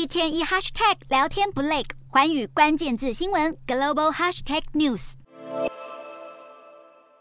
一天一 hashtag 聊天不累，环宇关键字新闻 global hashtag news。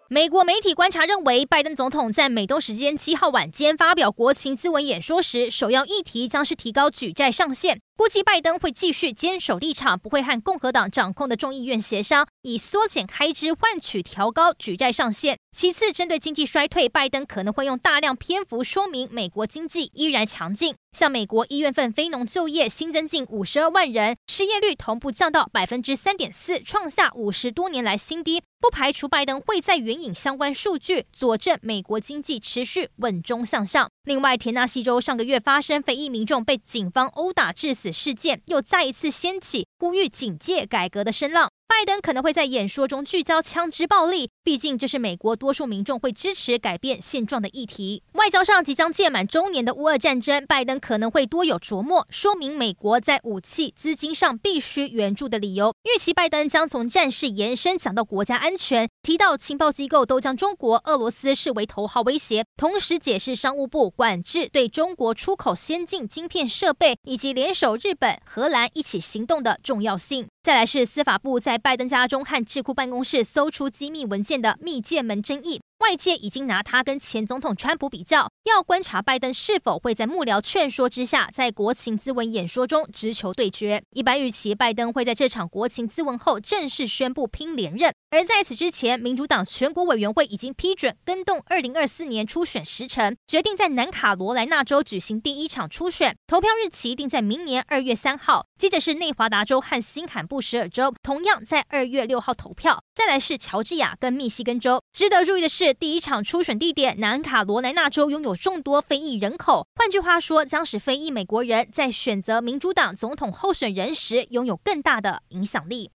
美国媒体观察认为，拜登总统在美东时间七号晚间发表国情咨文演说时，首要议题将是提高举债上限。估计拜登会继续坚守立场，不会和共和党掌控的众议院协商，以缩减开支换取调高举债上限。其次，针对经济衰退，拜登可能会用大量篇幅说明美国经济依然强劲。像美国一月份非农就业新增近五十二万人，失业率同步降到百分之三点四，创下五十多年来新低。不排除拜登会再援引相关数据佐证美国经济持续稳中向上。另外，田纳西州上个月发生非裔民众被警方殴打致死事件，又再一次掀起呼吁警戒改革的声浪。拜登可能会在演说中聚焦枪支暴力，毕竟这是美国多数民众会支持改变现状的议题。外交上，即将届满周年的乌俄战争，拜登可能会多有琢磨，说明美国在武器、资金上必须援助的理由。预期拜登将从战事延伸讲到国家安全，提到情报机构都将中国、俄罗斯视为头号威胁，同时解释商务部管制对中国出口先进晶片设备，以及联手日本、荷兰一起行动的重要性。再来是司法部在拜登家中和智库办公室搜出机密文件的密件门争议。外界已经拿他跟前总统川普比较，要观察拜登是否会在幕僚劝说之下，在国情咨文演说中直球对决。一般预期，拜登会在这场国情咨文后正式宣布拼连任。而在此之前，民主党全国委员会已经批准更动二零二四年初选时程，决定在南卡罗来纳州举行第一场初选，投票日期定在明年二月三号。接着是内华达州和新罕布什尔州，同样在二月六号投票。再来是乔治亚跟密西根州。值得注意的是，第一场初选地点南卡罗来纳州拥有众多非裔人口，换句话说，将使非裔美国人在选择民主党总统候选人时拥有更大的影响力。